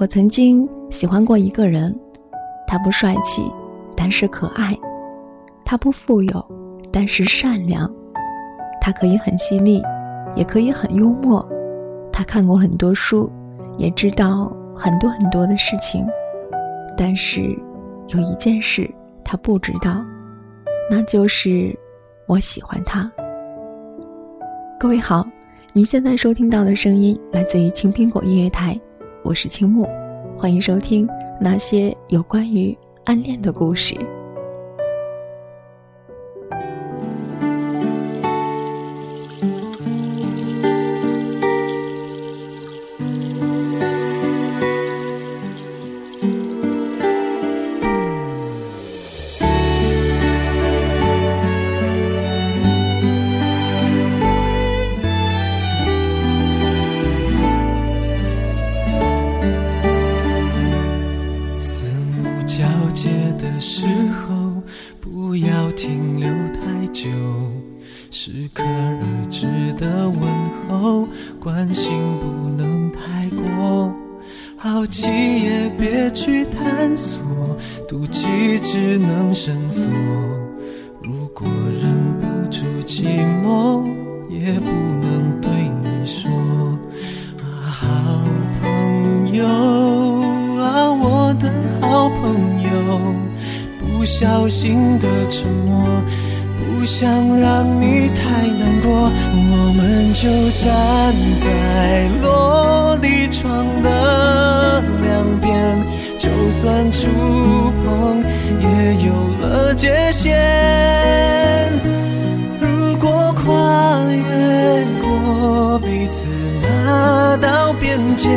我曾经喜欢过一个人，他不帅气，但是可爱；他不富有，但是善良；他可以很犀利，也可以很幽默；他看过很多书，也知道很多很多的事情。但是有一件事他不知道，那就是我喜欢他。各位好，您现在收听到的声音来自于青苹果音乐台，我是青木，欢迎收听那些有关于暗恋的故事。就站在落地窗的两边，就算触碰也有了界限。如果跨越过彼此那道边界，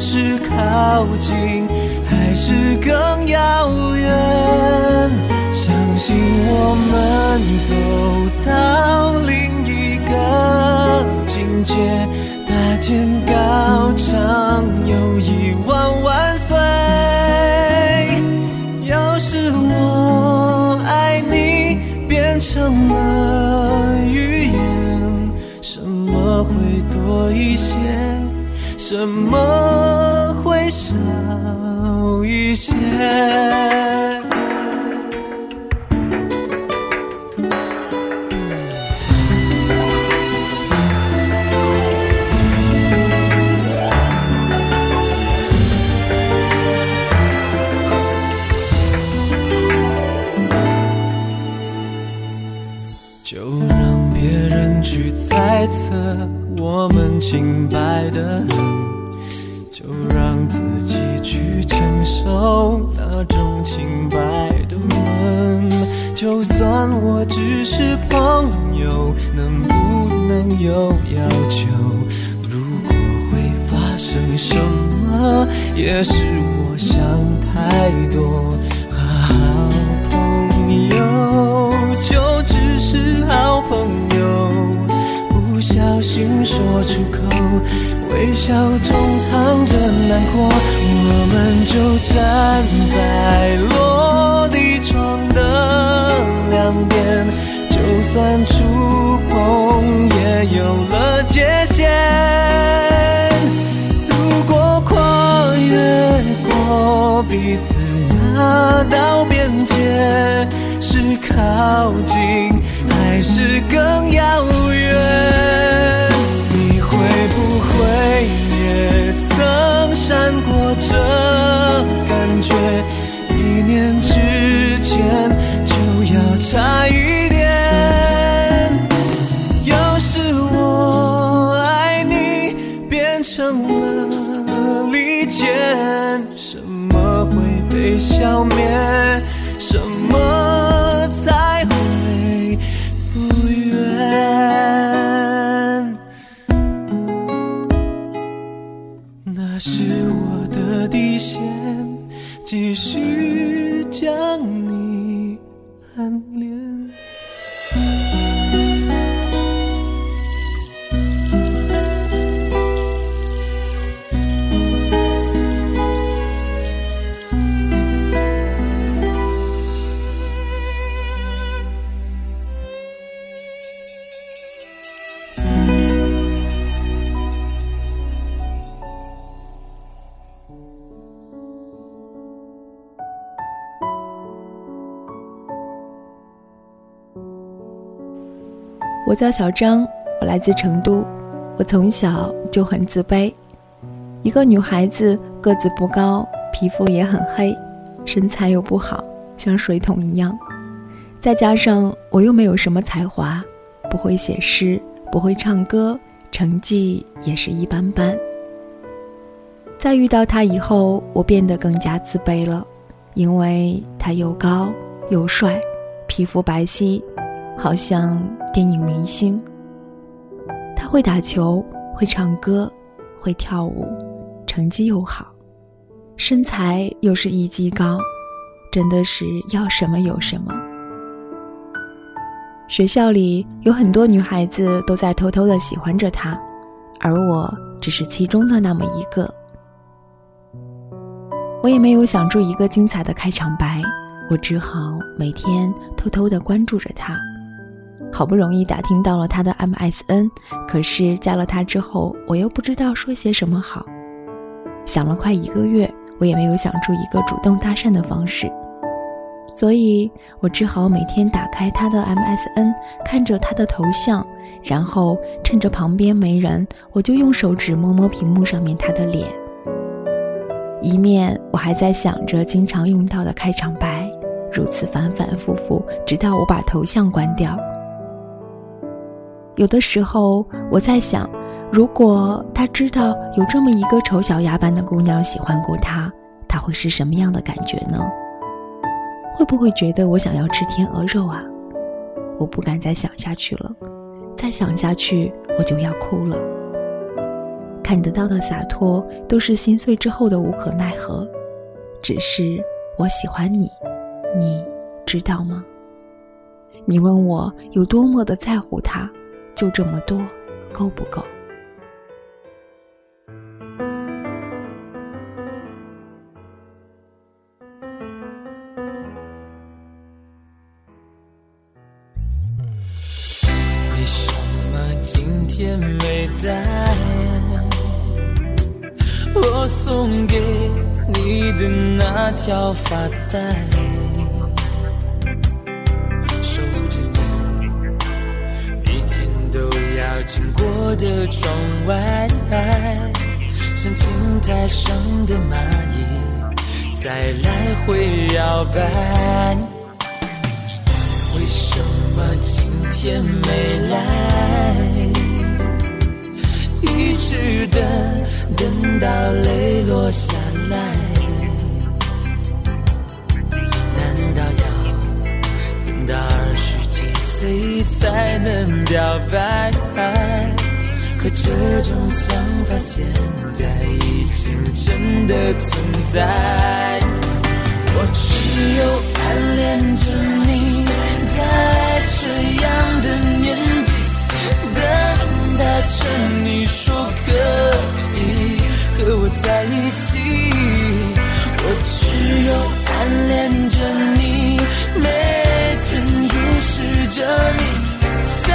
是靠近还是更遥远？相信我们走到另境界，搭肩高唱友谊万万岁。要是我爱你变成了语言，什么会多一些？什么会少一些？清白的很，就让自己去承受那种清白的闷。就算我只是朋友，能不能有要求？如果会发生什么，也是我想太多。小心说出口，微笑中藏着难过。我们就站在落地窗的两边，就算触碰也有了界限。如果跨越过彼此那道边界，是靠近还是更遥远？却一年之前就要差一点，要是我爱你变成了利剑，什么会被消灭？什么？我叫小张，我来自成都。我从小就很自卑，一个女孩子个子不高，皮肤也很黑，身材又不好，像水桶一样。再加上我又没有什么才华，不会写诗，不会唱歌，成绩也是一般般。在遇到他以后，我变得更加自卑了，因为他又高又帅，皮肤白皙，好像电影明星。他会打球，会唱歌，会跳舞，成绩又好，身材又是一级高，真的是要什么有什么。学校里有很多女孩子都在偷偷的喜欢着他，而我只是其中的那么一个。我也没有想出一个精彩的开场白，我只好每天偷偷的关注着他。好不容易打听到了他的 MSN，可是加了他之后，我又不知道说些什么好。想了快一个月，我也没有想出一个主动搭讪的方式，所以我只好每天打开他的 MSN，看着他的头像，然后趁着旁边没人，我就用手指摸摸屏幕上面他的脸。一面我还在想着经常用到的开场白，如此反反复复，直到我把头像关掉。有的时候，我在想，如果他知道有这么一个丑小鸭般的姑娘喜欢过他，他会是什么样的感觉呢？会不会觉得我想要吃天鹅肉啊？我不敢再想下去了，再想下去我就要哭了。看得到的洒脱，都是心碎之后的无可奈何。只是我喜欢你，你知道吗？你问我有多么的在乎他。就这么多，够不够？为什么今天没带我送给你的那条发带？的窗外，像青苔上的蚂蚁在来回摇摆。为什么今天没来？一直等，等到泪落下来。难道要等到二十几岁才能表白？可这种想法现在已经真的存在。我只有暗恋着你，在这样的年纪，等待着你说可以和我在一起。我只有暗恋着你，每天注视着你，想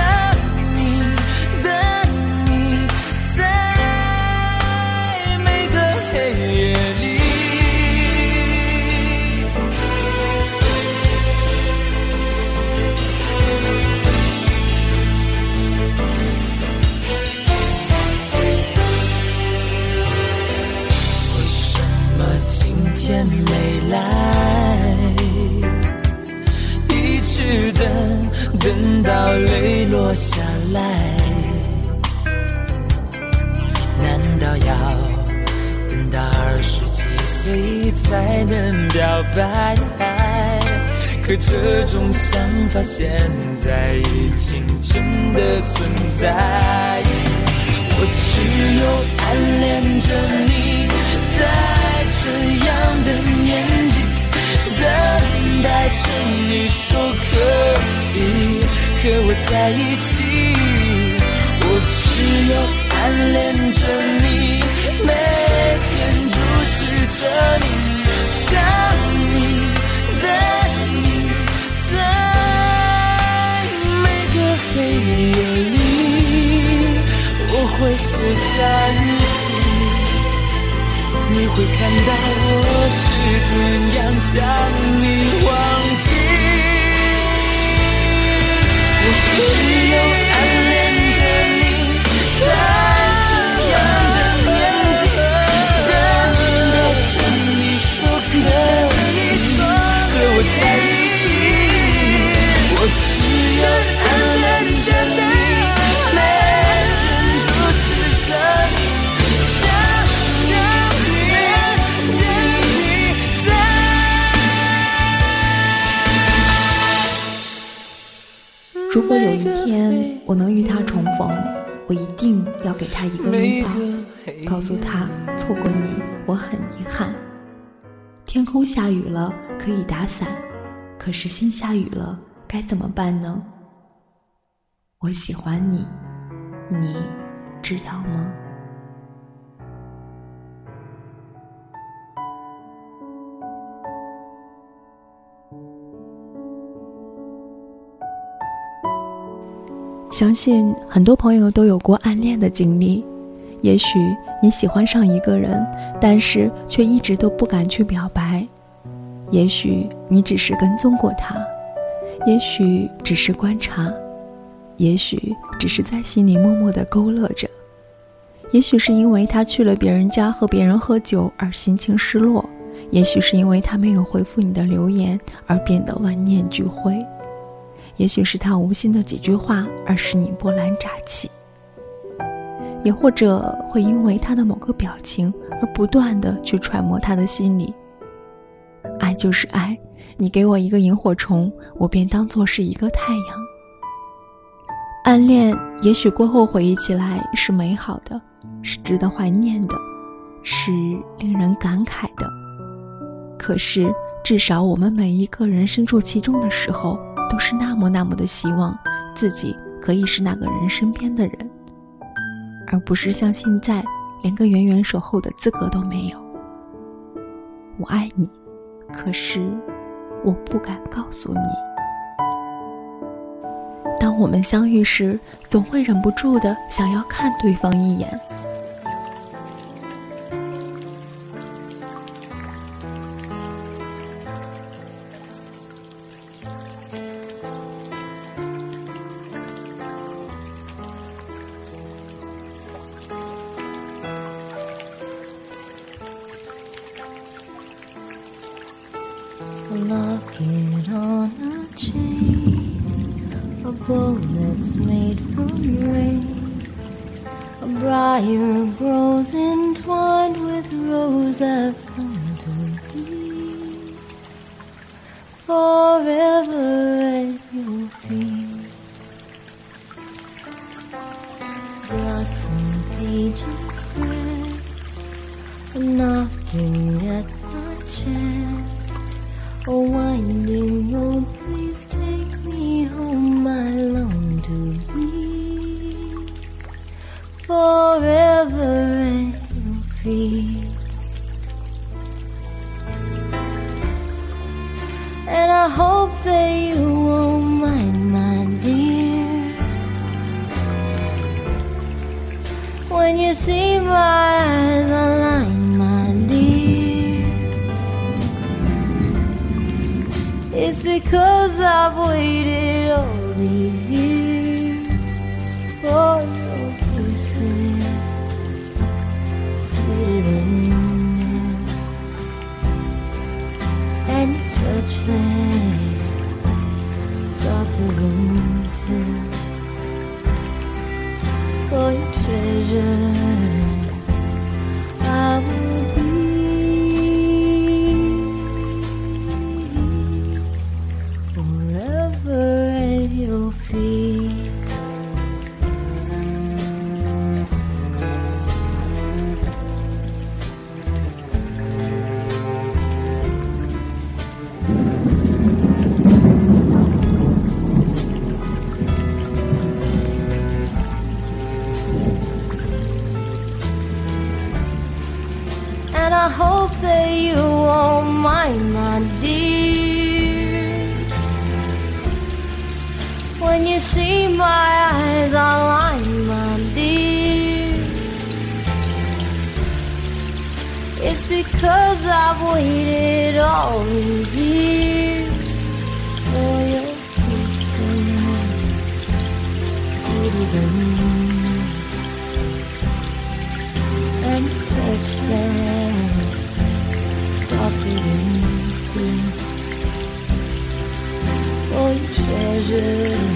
在一起，我只有暗恋着你，每天注视着你，想你，等你，在每个黑夜里，我会写下日记，你会看到我是怎样将你忘记。只有。明天我能与他重逢，我一定要给他一个拥抱，告诉他错过你我很遗憾。天空下雨了可以打伞，可是心下雨了该怎么办呢？我喜欢你，你知道吗？相信很多朋友都有过暗恋的经历，也许你喜欢上一个人，但是却一直都不敢去表白；也许你只是跟踪过他，也许只是观察，也许只是在心里默默的勾勒着；也许是因为他去了别人家和别人喝酒而心情失落；也许是因为他没有回复你的留言而变得万念俱灰。也许是他无心的几句话，而使你波澜乍起；也或者会因为他的某个表情而不断的去揣摩他的心理。爱就是爱，你给我一个萤火虫，我便当做是一个太阳。暗恋也许过后回忆起来是美好的，是值得怀念的，是令人感慨的。可是至少我们每一个人身处其中的时候。都是那么那么的希望自己可以是那个人身边的人，而不是像现在连个远远守候的资格都没有。我爱你，可是我不敢告诉你。当我们相遇时，总会忍不住的想要看对方一眼。Forever at your feet. Blossom pages spread, knocking at my chest. Cause I've waited dear. When you see my eyes align, my dear. It's because I've waited all these years Yeah.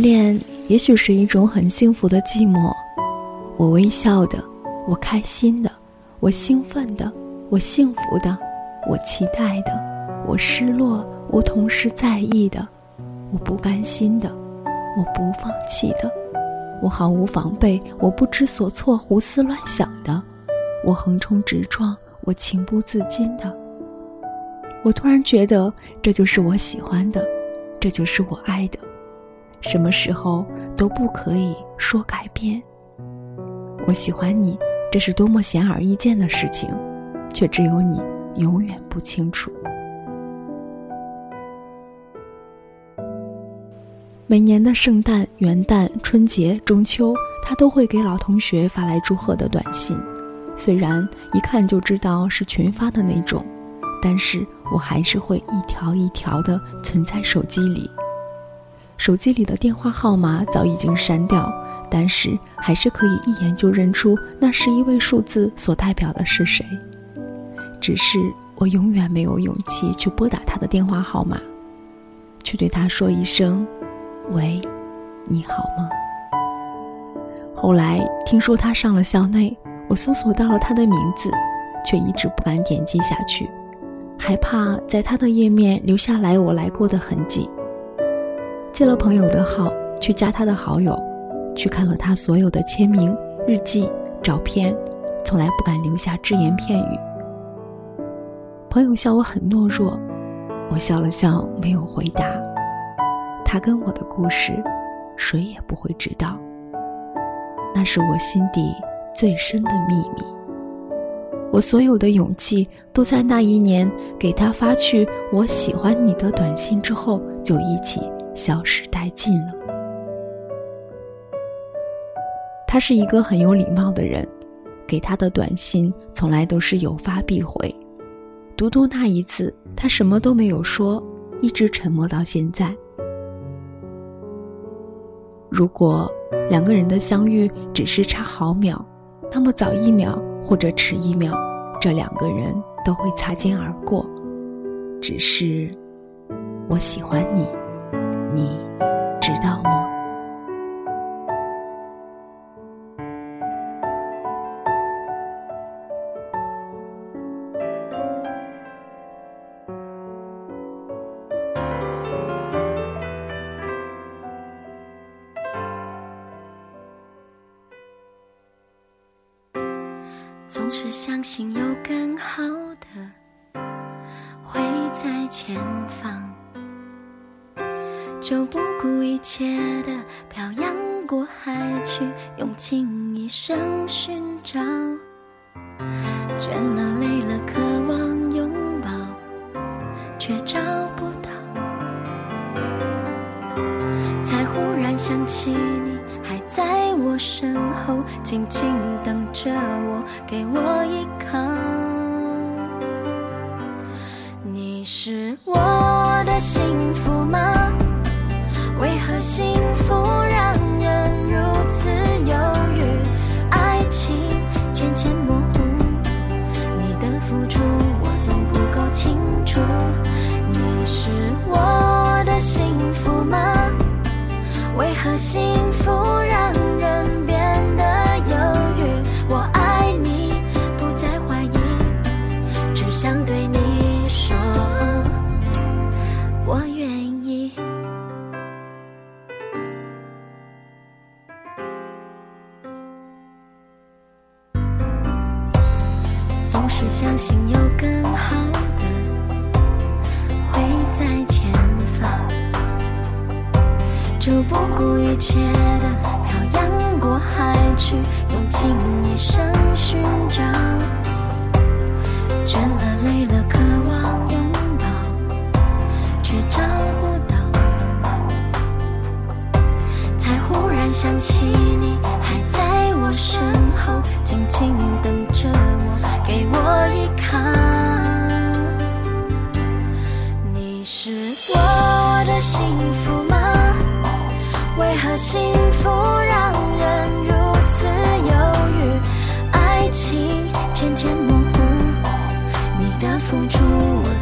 恋也许是一种很幸福的寂寞。我微笑的，我开心的，我兴奋的，我幸福的，我期待的，我失落，我同时在意的，我不甘心的，我不放弃的，我毫无防备，我不知所措，胡思乱想的，我横冲直撞，我情不自禁的。我突然觉得，这就是我喜欢的，这就是我爱的，什么时候都不可以说改变。我喜欢你，这是多么显而易见的事情，却只有你永远不清楚。每年的圣诞、元旦、春节、中秋，他都会给老同学发来祝贺的短信，虽然一看就知道是群发的那种，但是我还是会一条一条的存在手机里。手机里的电话号码早已经删掉。但是还是可以一眼就认出那十一位数字所代表的是谁，只是我永远没有勇气去拨打他的电话号码，去对他说一声：“喂，你好吗？”后来听说他上了校内，我搜索到了他的名字，却一直不敢点击下去，害怕在他的页面留下来我来过的痕迹。借了朋友的号去加他的好友。去看了他所有的签名、日记、照片，从来不敢留下只言片语。朋友笑我很懦弱，我笑了笑，没有回答。他跟我的故事，谁也不会知道。那是我心底最深的秘密。我所有的勇气，都在那一年给他发去“我喜欢你”的短信之后，就一起消失殆尽了。他是一个很有礼貌的人，给他的短信从来都是有发必回。独独那一次，他什么都没有说，一直沉默到现在。如果两个人的相遇只是差毫秒，那么早一秒或者迟一秒，这两个人都会擦肩而过。只是，我喜欢你，你知道吗？却找不到，才忽然想起你。还在我身后，静静等着我，给我依靠。你是我的幸福吗？为何幸和幸福让人变得犹豫？我爱你，不再怀疑，只想对你说，我愿意。总是相信有更好就不顾一切的漂洋过海去，用尽一生寻找。倦了累了，渴望拥抱，却找不到。才忽然想起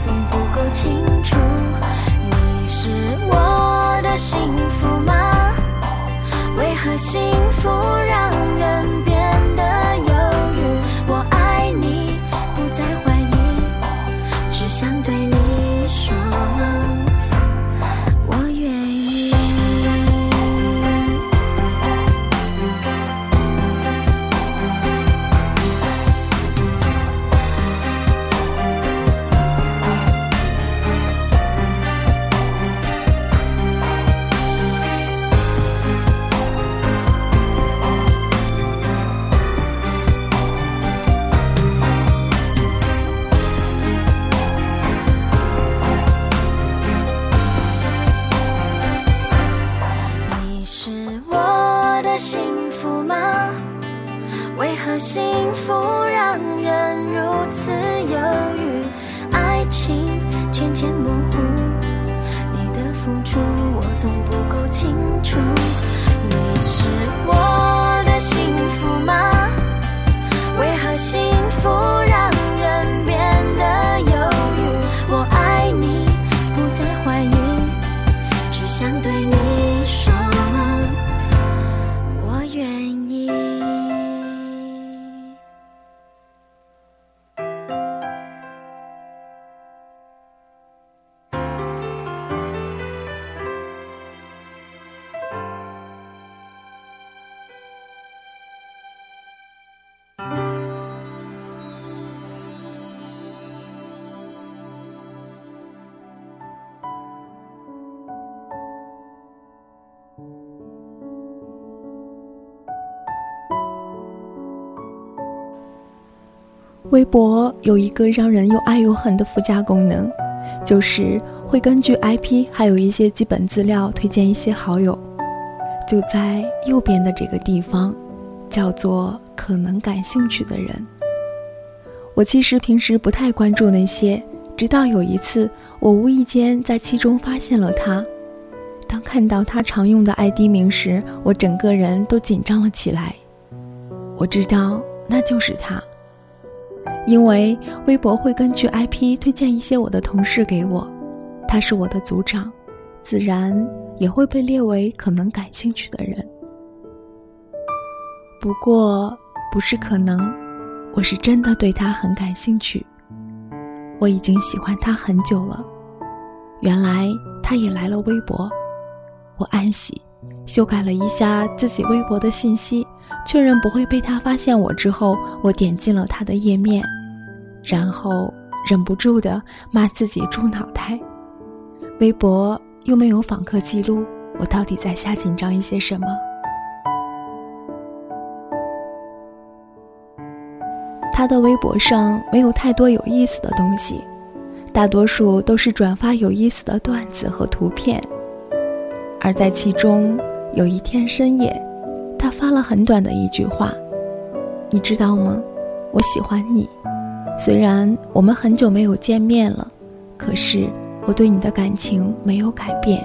总不够清楚你是我的幸福吗？为何幸福让人幸福吗？为何幸福让人如此犹豫？爱情渐渐模糊，你的付出我总不够清楚。你是我的幸福吗？微博有一个让人又爱又恨的附加功能，就是会根据 IP 还有一些基本资料推荐一些好友。就在右边的这个地方，叫做可能感兴趣的人。我其实平时不太关注那些，直到有一次我无意间在其中发现了他。当看到他常用的 ID 名时，我整个人都紧张了起来。我知道那就是他。因为微博会根据 IP 推荐一些我的同事给我，他是我的组长，自然也会被列为可能感兴趣的人。不过不是可能，我是真的对他很感兴趣。我已经喜欢他很久了。原来他也来了微博，我暗喜，修改了一下自己微博的信息。确认不会被他发现我之后，我点进了他的页面，然后忍不住的骂自己猪脑袋。微博又没有访客记录，我到底在瞎紧张一些什么？他的微博上没有太多有意思的东西，大多数都是转发有意思的段子和图片，而在其中有一天深夜。他发了很短的一句话，你知道吗？我喜欢你，虽然我们很久没有见面了，可是我对你的感情没有改变。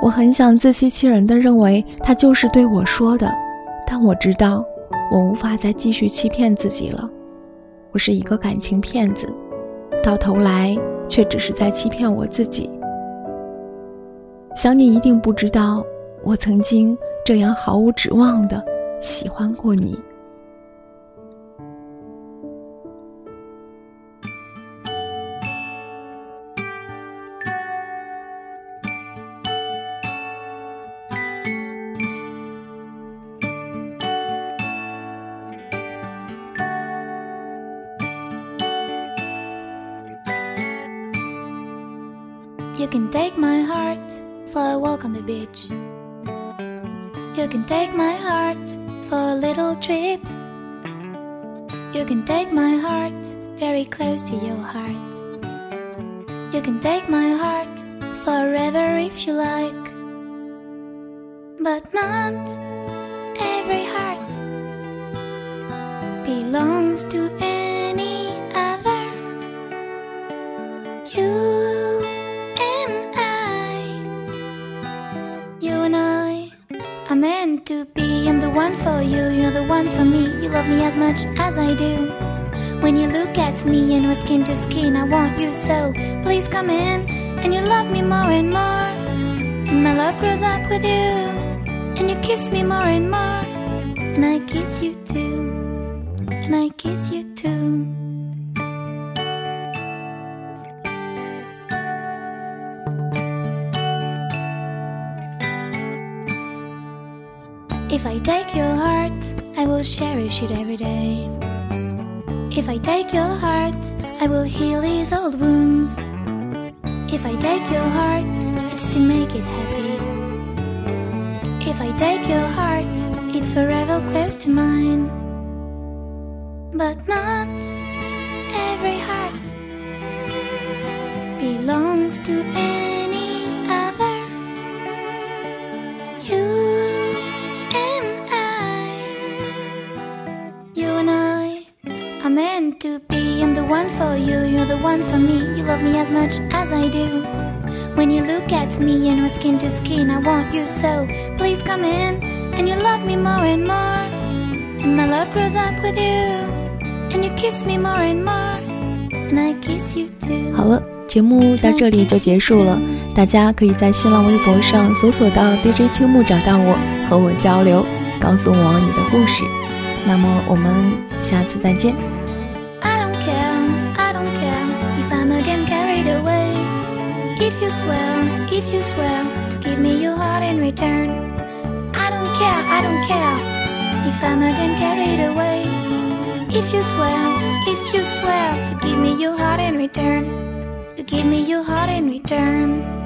我很想自欺欺人的认为他就是对我说的，但我知道我无法再继续欺骗自己了。我是一个感情骗子，到头来却只是在欺骗我自己。想你一定不知道。我曾经这样毫无指望的喜欢过你。You can take my heart for a walk on the beach. You can take my heart for a little trip. You can take my heart very close to your heart. You can take my heart forever if you like. But not every heart belongs to love me as much as I do. When you look at me and we're skin to skin, I want you so. Please come in and you love me more and more. And my love grows up with you. And you kiss me more and more. And I kiss you too. And I kiss you too. If I take your heart, I will cherish it every day. If I take your heart, I will heal these old wounds. If I take your heart, it's to make it happy. If I take your heart, it's forever close to mine. But not for me. You love me as much as I do. When you look at me and we're skin to skin, I want you so. Please come in and you love me more and more. And my love grows up with you. And you kiss me more and more. And I kiss you too. 好了，节目到这里就结束了。大家可以在新浪微博上搜索到 DJ 青木找到我，和我交流，告诉我你的故事。那么我们下次再见。Swear, to give me your heart in return. I don't care, I don't care if I'm again carried away. If you swear, if you swear to give me your heart in return. To give me your heart in return.